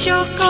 xin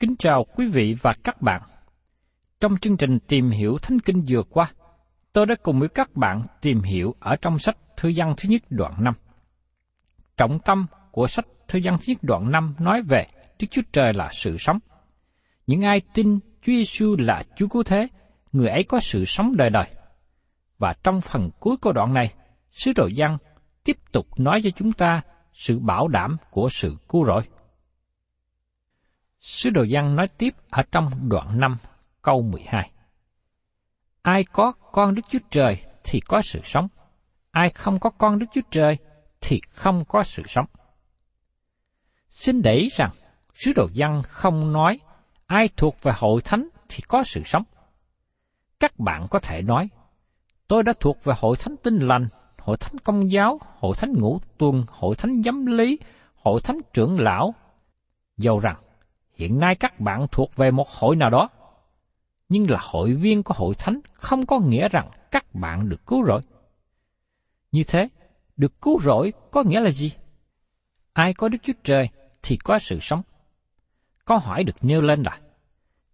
Kính chào quý vị và các bạn. Trong chương trình tìm hiểu Thánh Kinh vừa qua, tôi đã cùng với các bạn tìm hiểu ở trong sách Thư văn thứ nhất đoạn 5. Trọng tâm của sách Thư văn thứ nhất đoạn 5 nói về Đức Chúa Trời là sự sống. Những ai tin Chúa Giêsu là Chúa Cứu Thế, người ấy có sự sống đời đời. Và trong phần cuối của đoạn này, sứ đồ văn tiếp tục nói cho chúng ta sự bảo đảm của sự cứu rỗi. Sứ đồ Giăng nói tiếp ở trong đoạn 5 câu 12. Ai có con Đức Chúa Trời thì có sự sống, ai không có con Đức Chúa Trời thì không có sự sống. Xin để ý rằng, sứ đồ Giăng không nói ai thuộc về hội thánh thì có sự sống. Các bạn có thể nói, tôi đã thuộc về hội thánh tinh lành, hội thánh công giáo, hội thánh ngũ tuần, hội thánh giám lý, hội thánh trưởng lão. Dầu rằng, hiện nay các bạn thuộc về một hội nào đó, nhưng là hội viên của hội thánh không có nghĩa rằng các bạn được cứu rỗi. Như thế, được cứu rỗi có nghĩa là gì? Ai có Đức Chúa Trời thì có sự sống. Câu hỏi được nêu lên là,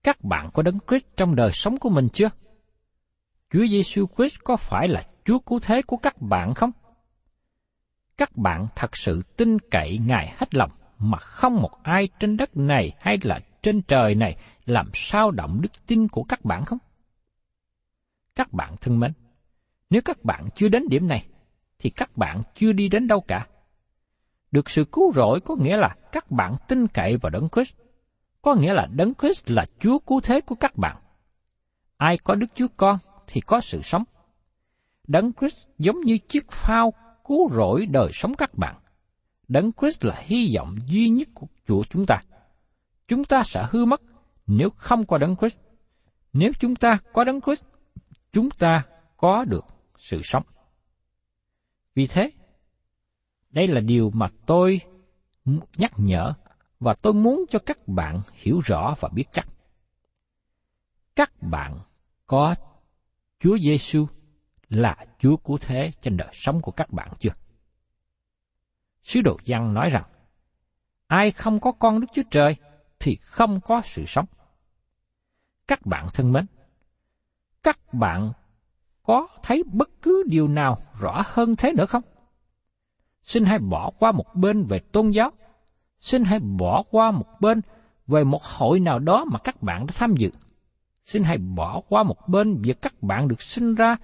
các bạn có đấng Christ trong đời sống của mình chưa? Chúa Giêsu Christ có phải là Chúa cứu thế của các bạn không? Các bạn thật sự tin cậy Ngài hết lòng mà không một ai trên đất này hay là trên trời này làm sao động đức tin của các bạn không? Các bạn thân mến, nếu các bạn chưa đến điểm này, thì các bạn chưa đi đến đâu cả. Được sự cứu rỗi có nghĩa là các bạn tin cậy vào Đấng Christ, có nghĩa là Đấng Christ là Chúa cứu thế của các bạn. Ai có Đức Chúa Con thì có sự sống. Đấng Christ giống như chiếc phao cứu rỗi đời sống các bạn. Đấng Christ là hy vọng duy nhất của Chúa chúng ta. Chúng ta sẽ hư mất nếu không có Đấng Christ. Nếu chúng ta có Đấng Christ, chúng ta có được sự sống. Vì thế, đây là điều mà tôi nhắc nhở và tôi muốn cho các bạn hiểu rõ và biết chắc. Các bạn có Chúa Giêsu là Chúa cứu thế trên đời sống của các bạn chưa? Sứ đồ văn nói rằng, ai không có con Đức Chúa Trời thì không có sự sống. Các bạn thân mến, các bạn có thấy bất cứ điều nào rõ hơn thế nữa không? Xin hãy bỏ qua một bên về tôn giáo, xin hãy bỏ qua một bên về một hội nào đó mà các bạn đã tham dự. Xin hãy bỏ qua một bên việc các bạn được sinh ra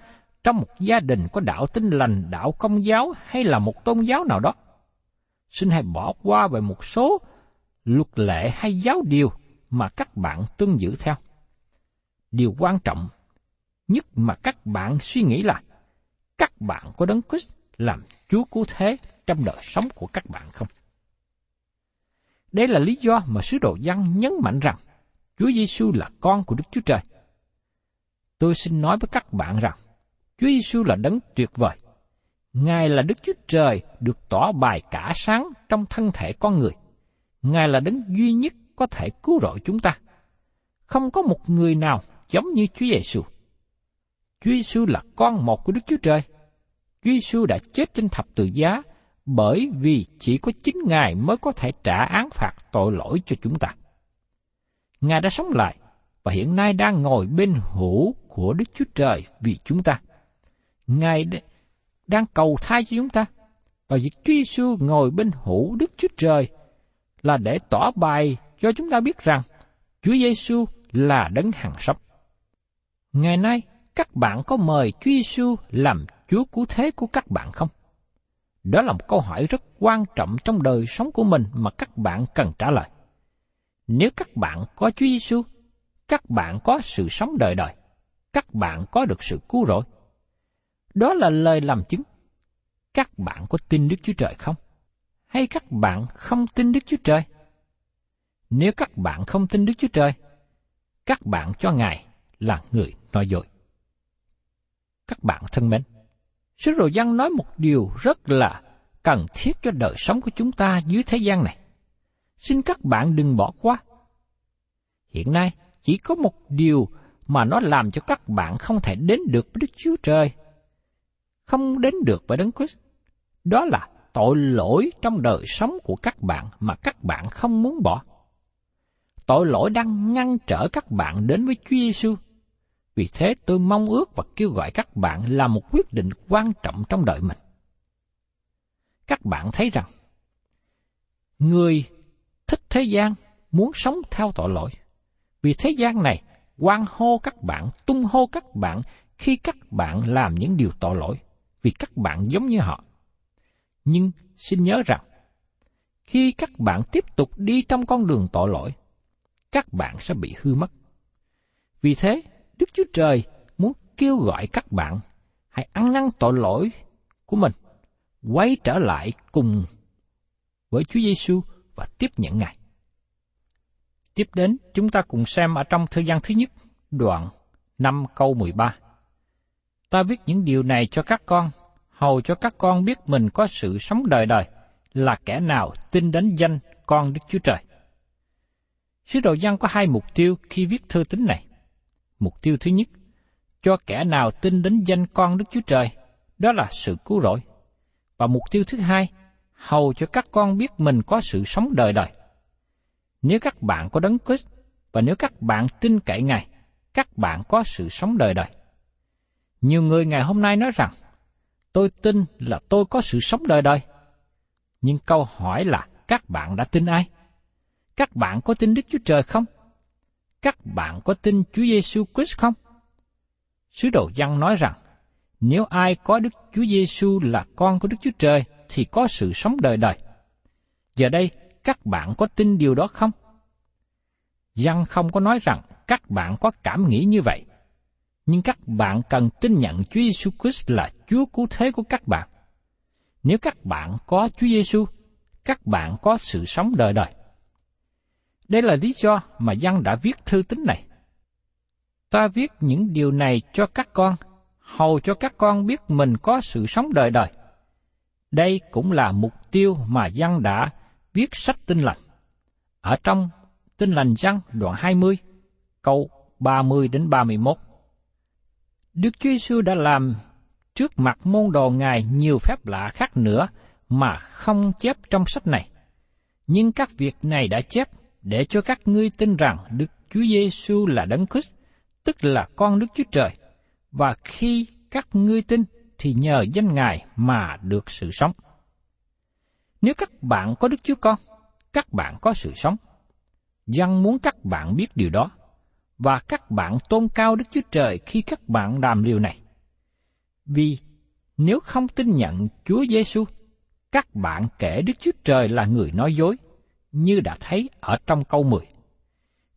trong một gia đình có đạo tin lành, đạo công giáo hay là một tôn giáo nào đó. Xin hãy bỏ qua về một số luật lệ hay giáo điều mà các bạn tuân giữ theo. Điều quan trọng nhất mà các bạn suy nghĩ là, các bạn có đấng Christ làm Chúa cứu thế trong đời sống của các bạn không? Đây là lý do mà sứ đồ văn nhấn mạnh rằng, Chúa Giêsu là con của Đức Chúa Trời. Tôi xin nói với các bạn rằng, Chúa Giêsu là đấng tuyệt vời. Ngài là Đức Chúa Trời được tỏ bài cả sáng trong thân thể con người. Ngài là đấng duy nhất có thể cứu rỗi chúng ta. Không có một người nào giống như Chúa Giêsu. Chúa Giêsu là con một của Đức Chúa Trời. Chúa Giêsu đã chết trên thập tự giá bởi vì chỉ có chính Ngài mới có thể trả án phạt tội lỗi cho chúng ta. Ngài đã sống lại và hiện nay đang ngồi bên hữu của Đức Chúa Trời vì chúng ta. Ngài đang cầu thai cho chúng ta. Và việc Chúa Giêsu ngồi bên hữu Đức Chúa Trời là để tỏ bài cho chúng ta biết rằng Chúa Giêsu là đấng hằng sống. Ngày nay, các bạn có mời Chúa Giêsu làm Chúa cứu thế của các bạn không? Đó là một câu hỏi rất quan trọng trong đời sống của mình mà các bạn cần trả lời. Nếu các bạn có Chúa Giêsu, các bạn có sự sống đời đời, các bạn có được sự cứu rỗi. Đó là lời làm chứng. Các bạn có tin Đức Chúa Trời không? Hay các bạn không tin Đức Chúa Trời? Nếu các bạn không tin Đức Chúa Trời, các bạn cho Ngài là người nói dối. Các bạn thân mến, Sứ đồ văn nói một điều rất là cần thiết cho đời sống của chúng ta dưới thế gian này. Xin các bạn đừng bỏ qua. Hiện nay, chỉ có một điều mà nó làm cho các bạn không thể đến được với Đức Chúa Trời, không đến được với Đấng Christ. Đó là tội lỗi trong đời sống của các bạn mà các bạn không muốn bỏ. Tội lỗi đang ngăn trở các bạn đến với Chúa Giêsu vì thế tôi mong ước và kêu gọi các bạn làm một quyết định quan trọng trong đời mình. Các bạn thấy rằng, người thích thế gian muốn sống theo tội lỗi. Vì thế gian này quan hô các bạn, tung hô các bạn khi các bạn làm những điều tội lỗi, vì các bạn giống như họ. Nhưng xin nhớ rằng, khi các bạn tiếp tục đi trong con đường tội lỗi, các bạn sẽ bị hư mất. Vì thế, Đức Chúa Trời muốn kêu gọi các bạn hãy ăn năn tội lỗi của mình, quay trở lại cùng với Chúa Giêsu và tiếp nhận Ngài. Tiếp đến, chúng ta cùng xem ở trong thời gian thứ nhất, đoạn 5 câu 13. Ta viết những điều này cho các con, hầu cho các con biết mình có sự sống đời đời, là kẻ nào tin đến danh con Đức Chúa Trời. Sứ đồ Giăng có hai mục tiêu khi viết thư tín này. Mục tiêu thứ nhất, cho kẻ nào tin đến danh con Đức Chúa Trời, đó là sự cứu rỗi. Và mục tiêu thứ hai, hầu cho các con biết mình có sự sống đời đời. Nếu các bạn có đấng Christ và nếu các bạn tin cậy Ngài, các bạn có sự sống đời đời. Nhiều người ngày hôm nay nói rằng, tôi tin là tôi có sự sống đời đời. Nhưng câu hỏi là các bạn đã tin ai? Các bạn có tin Đức Chúa Trời không? Các bạn có tin Chúa Giêsu Christ không? Sứ đồ Giăng nói rằng, nếu ai có Đức Chúa Giêsu là con của Đức Chúa Trời thì có sự sống đời đời. Giờ đây, các bạn có tin điều đó không? Giăng không có nói rằng các bạn có cảm nghĩ như vậy, nhưng các bạn cần tin nhận Chúa Giêsu Christ là Chúa cứu thế của các bạn. Nếu các bạn có Chúa Giêsu, các bạn có sự sống đời đời. Đây là lý do mà Giăng đã viết thư tín này. Ta viết những điều này cho các con, hầu cho các con biết mình có sự sống đời đời. Đây cũng là mục tiêu mà Giăng đã viết sách tinh lành. Ở trong tinh lành Giăng đoạn 20, câu 30 đến 31. Đức Chúa Giêsu đã làm trước mặt môn đồ Ngài nhiều phép lạ khác nữa mà không chép trong sách này. Nhưng các việc này đã chép để cho các ngươi tin rằng Đức Chúa Giêsu là Đấng Christ, tức là con Đức Chúa Trời, và khi các ngươi tin thì nhờ danh Ngài mà được sự sống. Nếu các bạn có Đức Chúa Con, các bạn có sự sống. Dân muốn các bạn biết điều đó, và các bạn tôn cao Đức Chúa Trời khi các bạn làm điều này. Vì nếu không tin nhận Chúa Giêsu, các bạn kể Đức Chúa Trời là người nói dối, như đã thấy ở trong câu 10.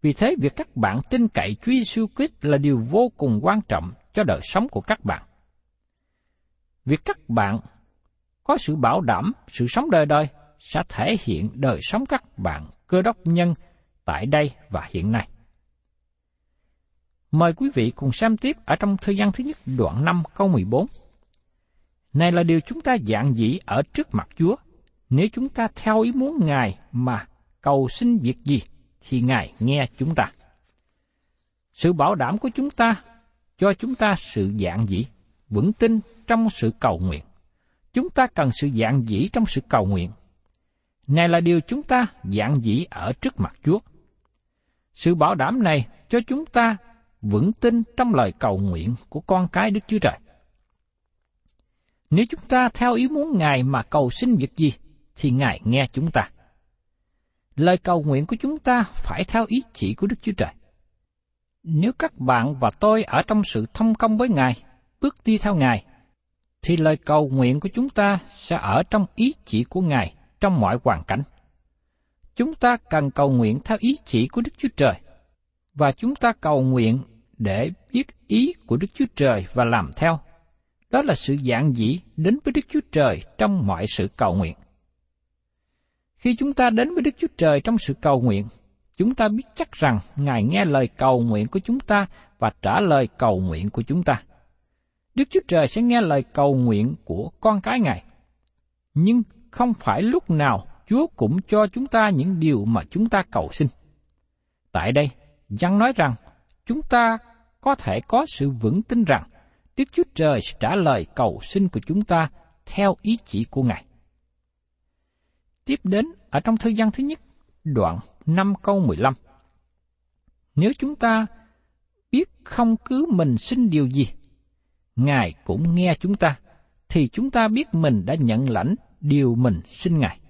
Vì thế, việc các bạn tin cậy Chúa Giêsu Christ là điều vô cùng quan trọng cho đời sống của các bạn. Việc các bạn có sự bảo đảm sự sống đời đời sẽ thể hiện đời sống các bạn cơ đốc nhân tại đây và hiện nay. Mời quý vị cùng xem tiếp ở trong thời gian thứ nhất đoạn 5 câu 14. Này là điều chúng ta dạng dĩ ở trước mặt Chúa. Nếu chúng ta theo ý muốn Ngài mà cầu xin việc gì, thì Ngài nghe chúng ta. Sự bảo đảm của chúng ta cho chúng ta sự dạng dĩ, vững tin trong sự cầu nguyện. Chúng ta cần sự dạng dĩ trong sự cầu nguyện. Này là điều chúng ta dạng dĩ ở trước mặt Chúa. Sự bảo đảm này cho chúng ta vững tin trong lời cầu nguyện của con cái Đức Chúa Trời. Nếu chúng ta theo ý muốn Ngài mà cầu xin việc gì, thì Ngài nghe chúng ta. Lời cầu nguyện của chúng ta phải theo ý chỉ của Đức Chúa Trời. Nếu các bạn và tôi ở trong sự thông công với Ngài, bước đi theo Ngài, thì lời cầu nguyện của chúng ta sẽ ở trong ý chỉ của Ngài trong mọi hoàn cảnh. Chúng ta cần cầu nguyện theo ý chỉ của Đức Chúa Trời, và chúng ta cầu nguyện để biết ý của Đức Chúa Trời và làm theo. Đó là sự dạng dĩ đến với Đức Chúa Trời trong mọi sự cầu nguyện. Khi chúng ta đến với Đức Chúa Trời trong sự cầu nguyện, chúng ta biết chắc rằng Ngài nghe lời cầu nguyện của chúng ta và trả lời cầu nguyện của chúng ta. Đức Chúa Trời sẽ nghe lời cầu nguyện của con cái Ngài. Nhưng không phải lúc nào Chúa cũng cho chúng ta những điều mà chúng ta cầu xin. Tại đây, Giăng nói rằng, chúng ta có thể có sự vững tin rằng Đức Chúa Trời sẽ trả lời cầu xin của chúng ta theo ý chỉ của Ngài. Tiếp đến ở trong thư gian thứ nhất, đoạn 5 câu 15. Nếu chúng ta biết không cứ mình xin điều gì, Ngài cũng nghe chúng ta, thì chúng ta biết mình đã nhận lãnh điều mình xin Ngài.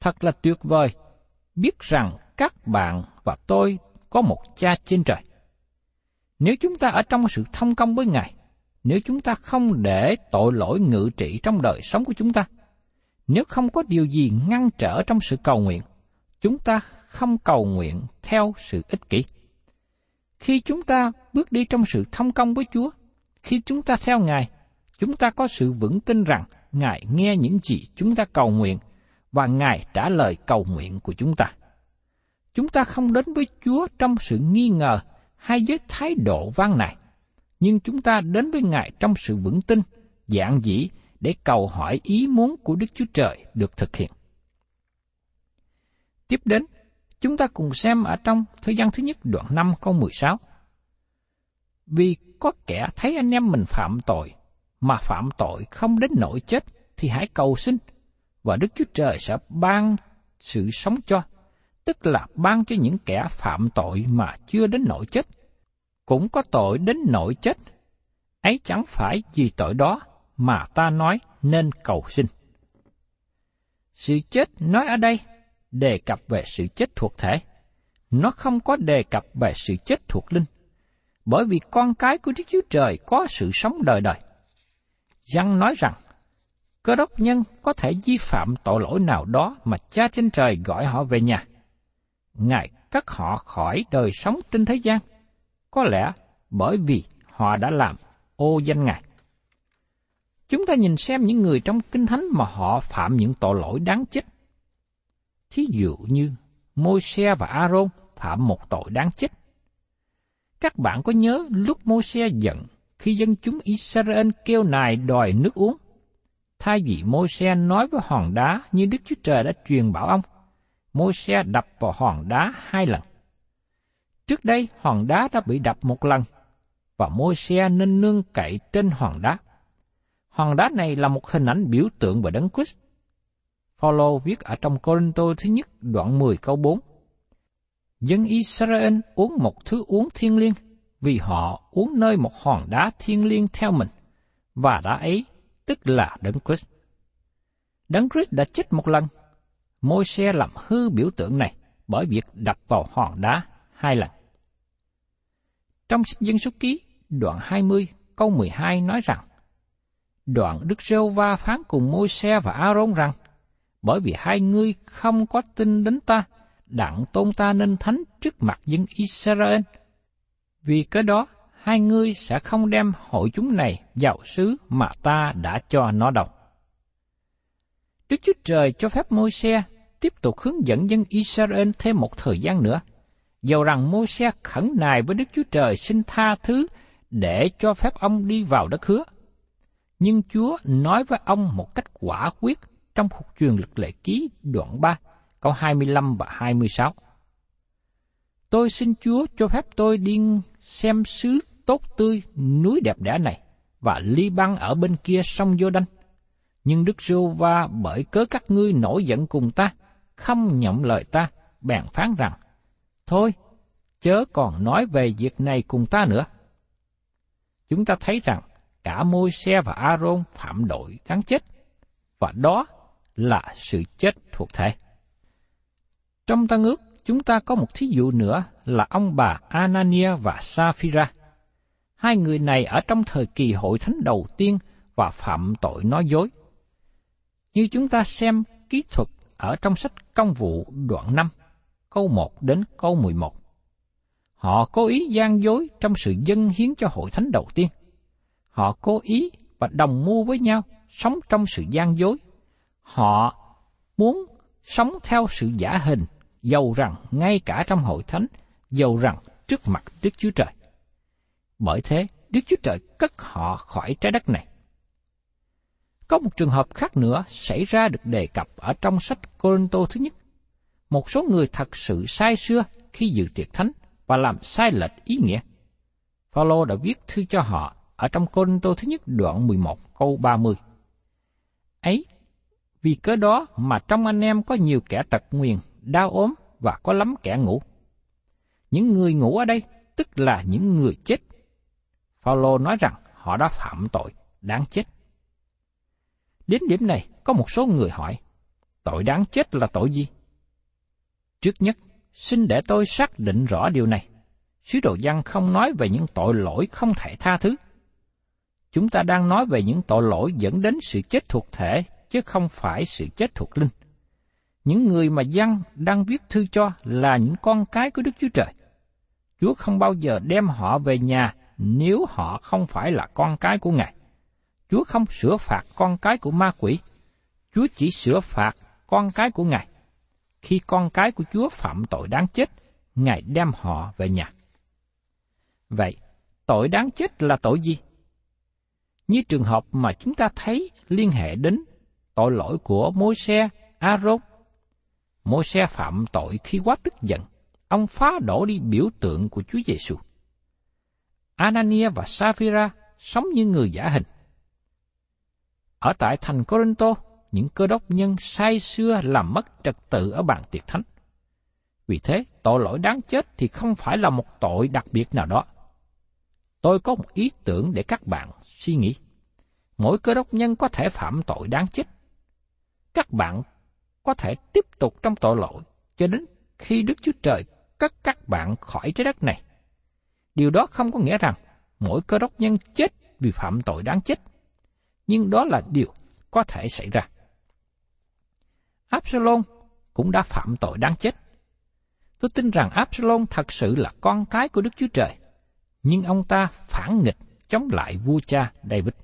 Thật là tuyệt vời biết rằng các bạn và tôi có một cha trên trời. Nếu chúng ta ở trong sự thông công với Ngài, nếu chúng ta không để tội lỗi ngự trị trong đời sống của chúng ta, nếu không có điều gì ngăn trở trong sự cầu nguyện, chúng ta không cầu nguyện theo sự ích kỷ. Khi chúng ta bước đi trong sự thông công với Chúa, khi chúng ta theo Ngài, chúng ta có sự vững tin rằng Ngài nghe những gì chúng ta cầu nguyện và Ngài trả lời cầu nguyện của chúng ta. Chúng ta không đến với Chúa trong sự nghi ngờ hay với thái độ vang này, nhưng chúng ta đến với Ngài trong sự vững tin, dạng dĩ để cầu hỏi ý muốn của Đức Chúa Trời được thực hiện. Tiếp đến, chúng ta cùng xem ở trong thời gian thứ nhất đoạn 5 câu 16. Vì có kẻ thấy anh em mình phạm tội, mà phạm tội không đến nỗi chết, thì hãy cầu xin, và Đức Chúa Trời sẽ ban sự sống cho, tức là ban cho những kẻ phạm tội mà chưa đến nỗi chết. Cũng có tội đến nỗi chết, ấy chẳng phải vì tội đó mà ta nói nên cầu xin. Sự chết nói ở đây đề cập về sự chết thuộc thể. Nó không có đề cập về sự chết thuộc linh, bởi vì con cái của Đức Chúa Trời có sự sống đời đời. Giăng nói rằng, cơ đốc nhân có thể vi phạm tội lỗi nào đó mà cha trên trời gọi họ về nhà. Ngài cắt họ khỏi đời sống trên thế gian, có lẽ bởi vì họ đã làm ô danh Ngài. Chúng ta nhìn xem những người trong Kinh Thánh mà họ phạm những tội lỗi đáng chết. Thí dụ như Môi-se và A-rôn phạm một tội đáng chết. Các bạn có nhớ lúc Môi-se giận khi dân chúng Israel kêu nài đòi nước uống? Thay vì Môi-se nói với hòn đá như Đức Chúa Trời đã truyền bảo ông, Môi-se đập vào hòn đá hai lần. Trước đây hòn đá đã bị đập một lần, và Môi-se nên nương cậy trên hòn đá. Hòn đá này là một hình ảnh biểu tượng về Đấng Christ. Phaolô viết ở trong Corinto thứ nhất đoạn 10 câu 4. Dân Israel uống một thứ uống thiên liêng vì họ uống nơi một hòn đá thiên liêng theo mình, và đá ấy tức là Đấng Christ. Đấng Christ đã chết một lần. Môi-se làm hư biểu tượng này bởi việc đập vào hòn đá hai lần. Trong sách dân số ký, đoạn 20, câu 12 nói rằng, Đoạn Đức Rêu Va phán cùng môi xe và A-rôn rằng, bởi vì hai ngươi không có tin đến ta, đặng tôn ta nên thánh trước mặt dân Israel. Vì cái đó, hai ngươi sẽ không đem hội chúng này vào xứ mà ta đã cho nó đâu. Đức Chúa Trời cho phép môi xe tiếp tục hướng dẫn dân Israel thêm một thời gian nữa, dầu rằng môi xe khẩn nài với Đức Chúa Trời xin tha thứ để cho phép ông đi vào đất hứa. Nhưng Chúa nói với ông một cách quả quyết trong phục truyền lực lệ ký đoạn 3, câu 25 và 26. Tôi xin Chúa cho phép tôi đi xem xứ tốt tươi, núi đẹp đẽ này, và ly băng ở bên kia sông Giô Đanh. Nhưng Đức Rô Va bởi cớ các ngươi nổi giận cùng ta, không nhậm lời ta, bèn phán rằng, Thôi, chớ còn nói về việc này cùng ta nữa. Chúng ta thấy rằng cả môi xe và Aaron phạm tội đáng chết, và đó là sự chết thuộc thể. Trong ta ước, chúng ta có một thí dụ nữa là ông bà Anania và Sapphira. Hai người này ở trong thời kỳ hội thánh đầu tiên và phạm tội nói dối. Như chúng ta xem kỹ thuật ở trong sách công vụ đoạn 5, câu 1 đến câu 11. Họ cố ý gian dối trong sự dân hiến cho hội thánh đầu tiên. Họ cố ý và đồng mưu với nhau, sống trong sự gian dối. Họ muốn sống theo sự giả hình, dầu rằng ngay cả trong hội thánh, dầu rằng trước mặt Đức Chúa Trời. Bởi thế, Đức Chúa Trời cất họ khỏi trái đất này. Có một trường hợp khác nữa xảy ra được đề cập ở trong sách Corinto thứ nhất. Một số người thật sự sai xưa khi dự tiệc thánh và làm sai lệch ý nghĩa. Phaolô đã viết thư cho họ ở trong Corinto thứ nhất đoạn 11 câu 30. Ấy, vì cớ đó mà trong anh em có nhiều kẻ tật nguyền, đau ốm và có lắm kẻ ngủ. Những người ngủ ở đây tức là những người chết. Phaolô nói rằng họ đã phạm tội đáng chết. Đến điểm này, có một số người hỏi, tội đáng chết là tội gì? Trước nhất, xin để tôi xác định rõ điều này. Sứ đồ văn không nói về những tội lỗi không thể tha thứ. Chúng ta đang nói về những tội lỗi dẫn đến sự chết thuộc thể, chứ không phải sự chết thuộc linh. Những người mà văn đang viết thư cho là những con cái của Đức Chúa Trời. Chúa không bao giờ đem họ về nhà nếu họ không phải là con cái của Ngài. Chúa không sửa phạt con cái của ma quỷ. Chúa chỉ sửa phạt con cái của Ngài. Khi con cái của Chúa phạm tội đáng chết, Ngài đem họ về nhà. Vậy, tội đáng chết là tội gì? Như trường hợp mà chúng ta thấy liên hệ đến tội lỗi của môi xe Aaron. Môi xe phạm tội khi quá tức giận, ông phá đổ đi biểu tượng của Chúa Giêsu. Anania và Sapphira sống như người giả hình. Ở tại thành Corinto, những cơ đốc nhân sai xưa làm mất trật tự ở bàn tiệc thánh. Vì thế, tội lỗi đáng chết thì không phải là một tội đặc biệt nào đó. Tôi có một ý tưởng để các bạn suy nghĩ. Mỗi cơ đốc nhân có thể phạm tội đáng chết. Các bạn có thể tiếp tục trong tội lỗi cho đến khi Đức Chúa Trời cất các bạn khỏi trái đất này. Điều đó không có nghĩa rằng mỗi cơ đốc nhân chết vì phạm tội đáng chết nhưng đó là điều có thể xảy ra. Absalom cũng đã phạm tội đáng chết. Tôi tin rằng Absalom thật sự là con cái của Đức Chúa Trời, nhưng ông ta phản nghịch chống lại vua cha David.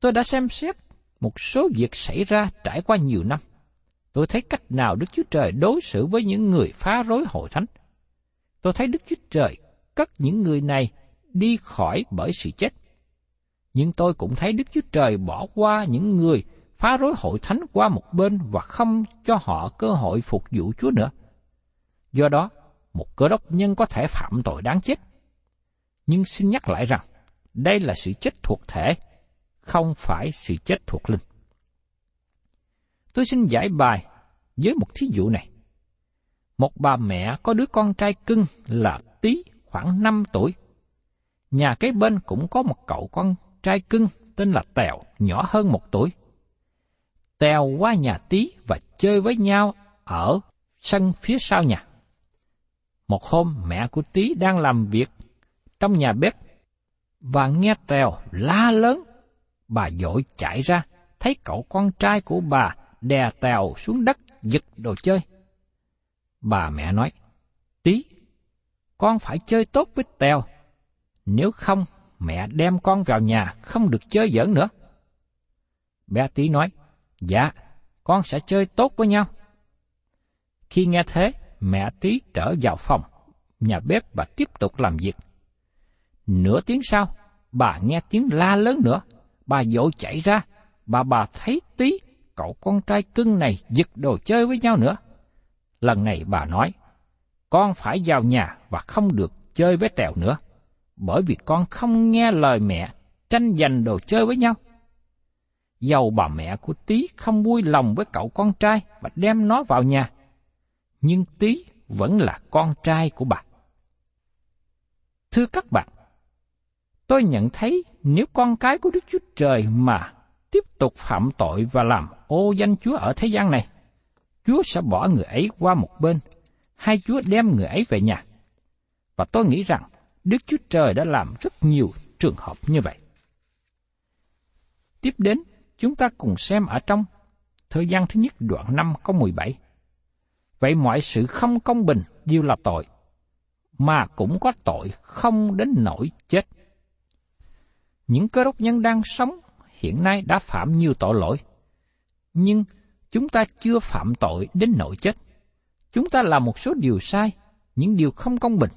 Tôi đã xem xét một số việc xảy ra trải qua nhiều năm. Tôi thấy cách nào Đức Chúa Trời đối xử với những người phá rối hội thánh. Tôi thấy Đức Chúa Trời cất những người này đi khỏi bởi sự chết nhưng tôi cũng thấy Đức Chúa Trời bỏ qua những người phá rối hội thánh qua một bên và không cho họ cơ hội phục vụ Chúa nữa. Do đó, một cơ đốc nhân có thể phạm tội đáng chết. Nhưng xin nhắc lại rằng, đây là sự chết thuộc thể, không phải sự chết thuộc linh. Tôi xin giải bài với một thí dụ này. Một bà mẹ có đứa con trai cưng là tí khoảng 5 tuổi. Nhà kế bên cũng có một cậu con trai cưng tên là Tèo, nhỏ hơn một tuổi. Tèo qua nhà tí và chơi với nhau ở sân phía sau nhà. Một hôm mẹ của Tí đang làm việc trong nhà bếp và nghe Tèo la lớn. Bà dội chạy ra, thấy cậu con trai của bà đè Tèo xuống đất giật đồ chơi. Bà mẹ nói, Tí, con phải chơi tốt với Tèo. Nếu không, mẹ đem con vào nhà không được chơi giỡn nữa. Bé Tí nói, dạ, con sẽ chơi tốt với nhau. Khi nghe thế, mẹ Tí trở vào phòng, nhà bếp và tiếp tục làm việc. Nửa tiếng sau, bà nghe tiếng la lớn nữa, bà vội chạy ra, bà bà thấy Tí, cậu con trai cưng này giật đồ chơi với nhau nữa. Lần này bà nói, con phải vào nhà và không được chơi với Tèo nữa, bởi vì con không nghe lời mẹ tranh giành đồ chơi với nhau. Dầu bà mẹ của Tí không vui lòng với cậu con trai và đem nó vào nhà, nhưng Tí vẫn là con trai của bà. Thưa các bạn, tôi nhận thấy nếu con cái của Đức Chúa Trời mà tiếp tục phạm tội và làm ô danh Chúa ở thế gian này, Chúa sẽ bỏ người ấy qua một bên, hay Chúa đem người ấy về nhà. Và tôi nghĩ rằng Đức Chúa Trời đã làm rất nhiều trường hợp như vậy. Tiếp đến, chúng ta cùng xem ở trong thời gian thứ nhất đoạn 5 câu 17. Vậy mọi sự không công bình đều là tội, mà cũng có tội không đến nỗi chết. Những cơ đốc nhân đang sống hiện nay đã phạm nhiều tội lỗi, nhưng chúng ta chưa phạm tội đến nỗi chết. Chúng ta làm một số điều sai, những điều không công bình,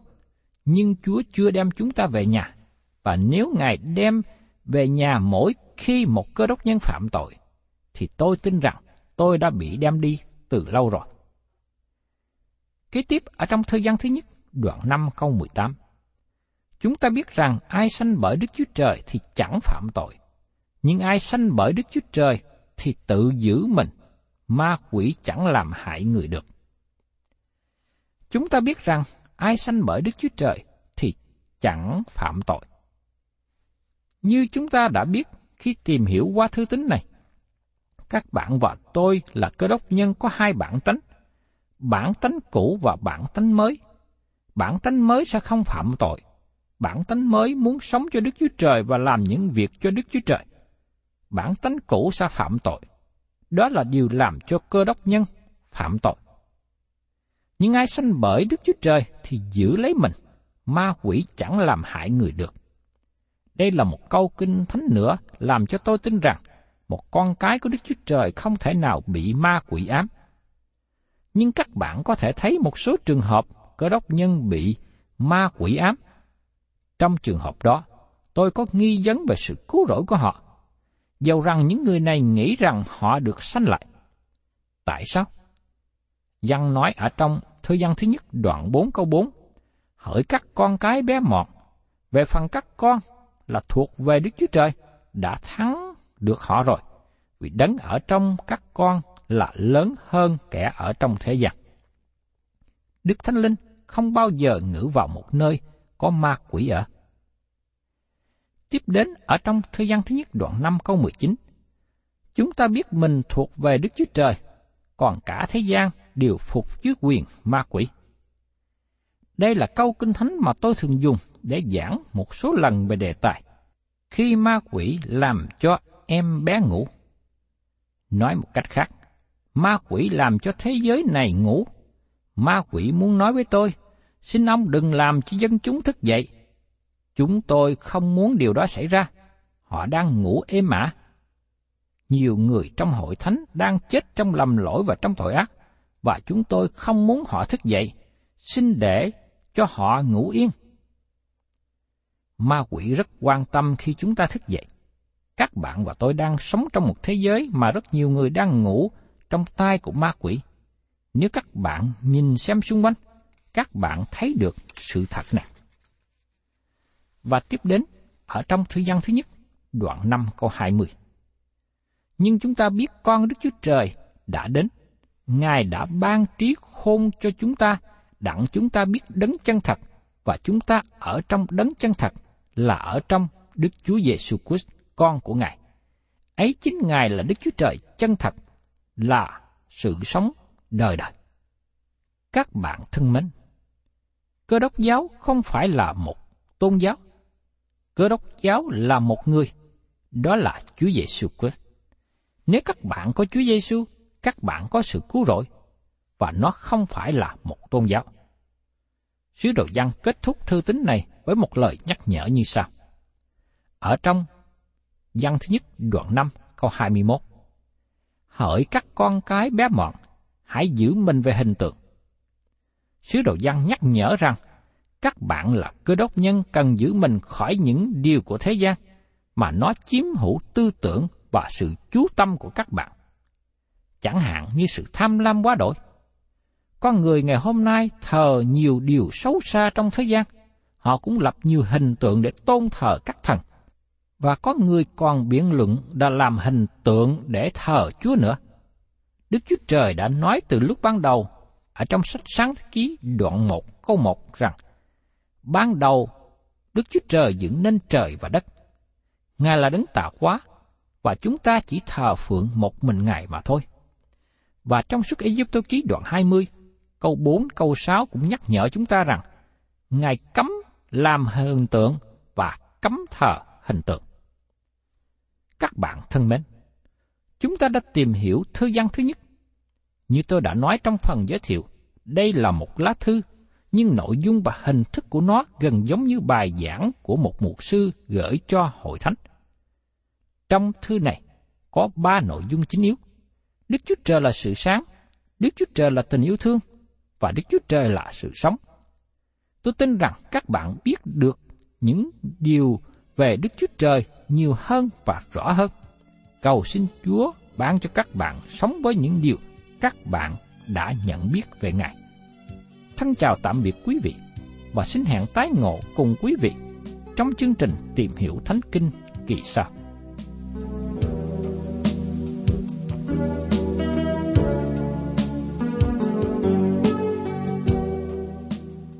nhưng Chúa chưa đem chúng ta về nhà. Và nếu Ngài đem về nhà mỗi khi một cơ đốc nhân phạm tội, thì tôi tin rằng tôi đã bị đem đi từ lâu rồi. Kế tiếp ở trong thời gian thứ nhất, đoạn 5 câu 18. Chúng ta biết rằng ai sanh bởi Đức Chúa Trời thì chẳng phạm tội, nhưng ai sanh bởi Đức Chúa Trời thì tự giữ mình, ma quỷ chẳng làm hại người được. Chúng ta biết rằng ai sanh bởi Đức Chúa Trời thì chẳng phạm tội. Như chúng ta đã biết khi tìm hiểu qua thư tín này, các bạn và tôi là cơ đốc nhân có hai bản tánh, bản tánh cũ và bản tánh mới. Bản tánh mới sẽ không phạm tội. Bản tánh mới muốn sống cho Đức Chúa Trời và làm những việc cho Đức Chúa Trời. Bản tánh cũ sẽ phạm tội. Đó là điều làm cho cơ đốc nhân phạm tội. Nhưng ai sanh bởi Đức Chúa Trời thì giữ lấy mình, ma quỷ chẳng làm hại người được. Đây là một câu kinh thánh nữa làm cho tôi tin rằng một con cái của Đức Chúa Trời không thể nào bị ma quỷ ám. Nhưng các bạn có thể thấy một số trường hợp cơ đốc nhân bị ma quỷ ám. Trong trường hợp đó, tôi có nghi vấn về sự cứu rỗi của họ, dầu rằng những người này nghĩ rằng họ được sanh lại. Tại sao? Văn nói ở trong thư văn thứ nhất đoạn 4 câu 4, Hỡi các con cái bé mọn, về phần các con là thuộc về Đức Chúa Trời, đã thắng được họ rồi, vì đấng ở trong các con là lớn hơn kẻ ở trong thế gian. Đức Thánh Linh không bao giờ ngữ vào một nơi có ma quỷ ở. Tiếp đến ở trong thời gian thứ nhất đoạn 5 câu 19. Chúng ta biết mình thuộc về Đức Chúa Trời, còn cả thế gian đều phục dưới quyền ma quỷ. Đây là câu kinh thánh mà tôi thường dùng để giảng một số lần về đề tài. Khi ma quỷ làm cho em bé ngủ. Nói một cách khác, ma quỷ làm cho thế giới này ngủ. Ma quỷ muốn nói với tôi, xin ông đừng làm cho dân chúng thức dậy. Chúng tôi không muốn điều đó xảy ra. Họ đang ngủ êm ả. Nhiều người trong hội thánh đang chết trong lầm lỗi và trong tội ác, và chúng tôi không muốn họ thức dậy. Xin để cho họ ngủ yên. Ma quỷ rất quan tâm khi chúng ta thức dậy. Các bạn và tôi đang sống trong một thế giới mà rất nhiều người đang ngủ trong tay của ma quỷ. Nếu các bạn nhìn xem xung quanh, các bạn thấy được sự thật này. Và tiếp đến, ở trong thư văn thứ nhất, đoạn 5 câu 20. Nhưng chúng ta biết con Đức Chúa Trời đã đến. Ngài đã ban trí khôn cho chúng ta, đặng chúng ta biết đấng chân thật, và chúng ta ở trong đấng chân thật là ở trong Đức Chúa Giêsu Christ, con của Ngài. Ấy chính Ngài là Đức Chúa Trời chân thật, là sự sống đời đời. Các bạn thân mến, cơ đốc giáo không phải là một tôn giáo. Cơ đốc giáo là một người, đó là Chúa Giêsu Christ. Nếu các bạn có Chúa Giêsu, các bạn có sự cứu rỗi và nó không phải là một tôn giáo. Sứ đồ văn kết thúc thư tín này với một lời nhắc nhở như sau. Ở trong văn thứ nhất đoạn 5 câu 21. Hỡi các con cái bé mọn, hãy giữ mình về hình tượng. Sứ đồ văn nhắc nhở rằng các bạn là cơ đốc nhân cần giữ mình khỏi những điều của thế gian mà nó chiếm hữu tư tưởng và sự chú tâm của các bạn. Chẳng hạn như sự tham lam quá đổi. Con người ngày hôm nay thờ nhiều điều xấu xa trong thế gian. Họ cũng lập nhiều hình tượng để tôn thờ các thần. Và có người còn biện luận đã làm hình tượng để thờ Chúa nữa. Đức Chúa Trời đã nói từ lúc ban đầu, ở trong sách sáng thế ký đoạn 1 câu 1 rằng, Ban đầu, Đức Chúa Trời dựng nên trời và đất. Ngài là đấng tạo hóa, và chúng ta chỉ thờ phượng một mình Ngài mà thôi. Và trong suốt Ai Cập ký đoạn 20, câu 4, câu 6 cũng nhắc nhở chúng ta rằng Ngài cấm làm hình tượng và cấm thờ hình tượng. Các bạn thân mến, chúng ta đã tìm hiểu thư văn thứ nhất. Như tôi đã nói trong phần giới thiệu, đây là một lá thư, nhưng nội dung và hình thức của nó gần giống như bài giảng của một mục sư gửi cho hội thánh. Trong thư này có ba nội dung chính yếu. Đức Chúa Trời là sự sáng, Đức Chúa Trời là tình yêu thương, và Đức Chúa Trời là sự sống. Tôi tin rằng các bạn biết được những điều về Đức Chúa Trời nhiều hơn và rõ hơn. Cầu xin Chúa ban cho các bạn sống với những điều các bạn đã nhận biết về Ngài. Thân chào tạm biệt quý vị và xin hẹn tái ngộ cùng quý vị trong chương trình Tìm hiểu Thánh Kinh kỳ sau.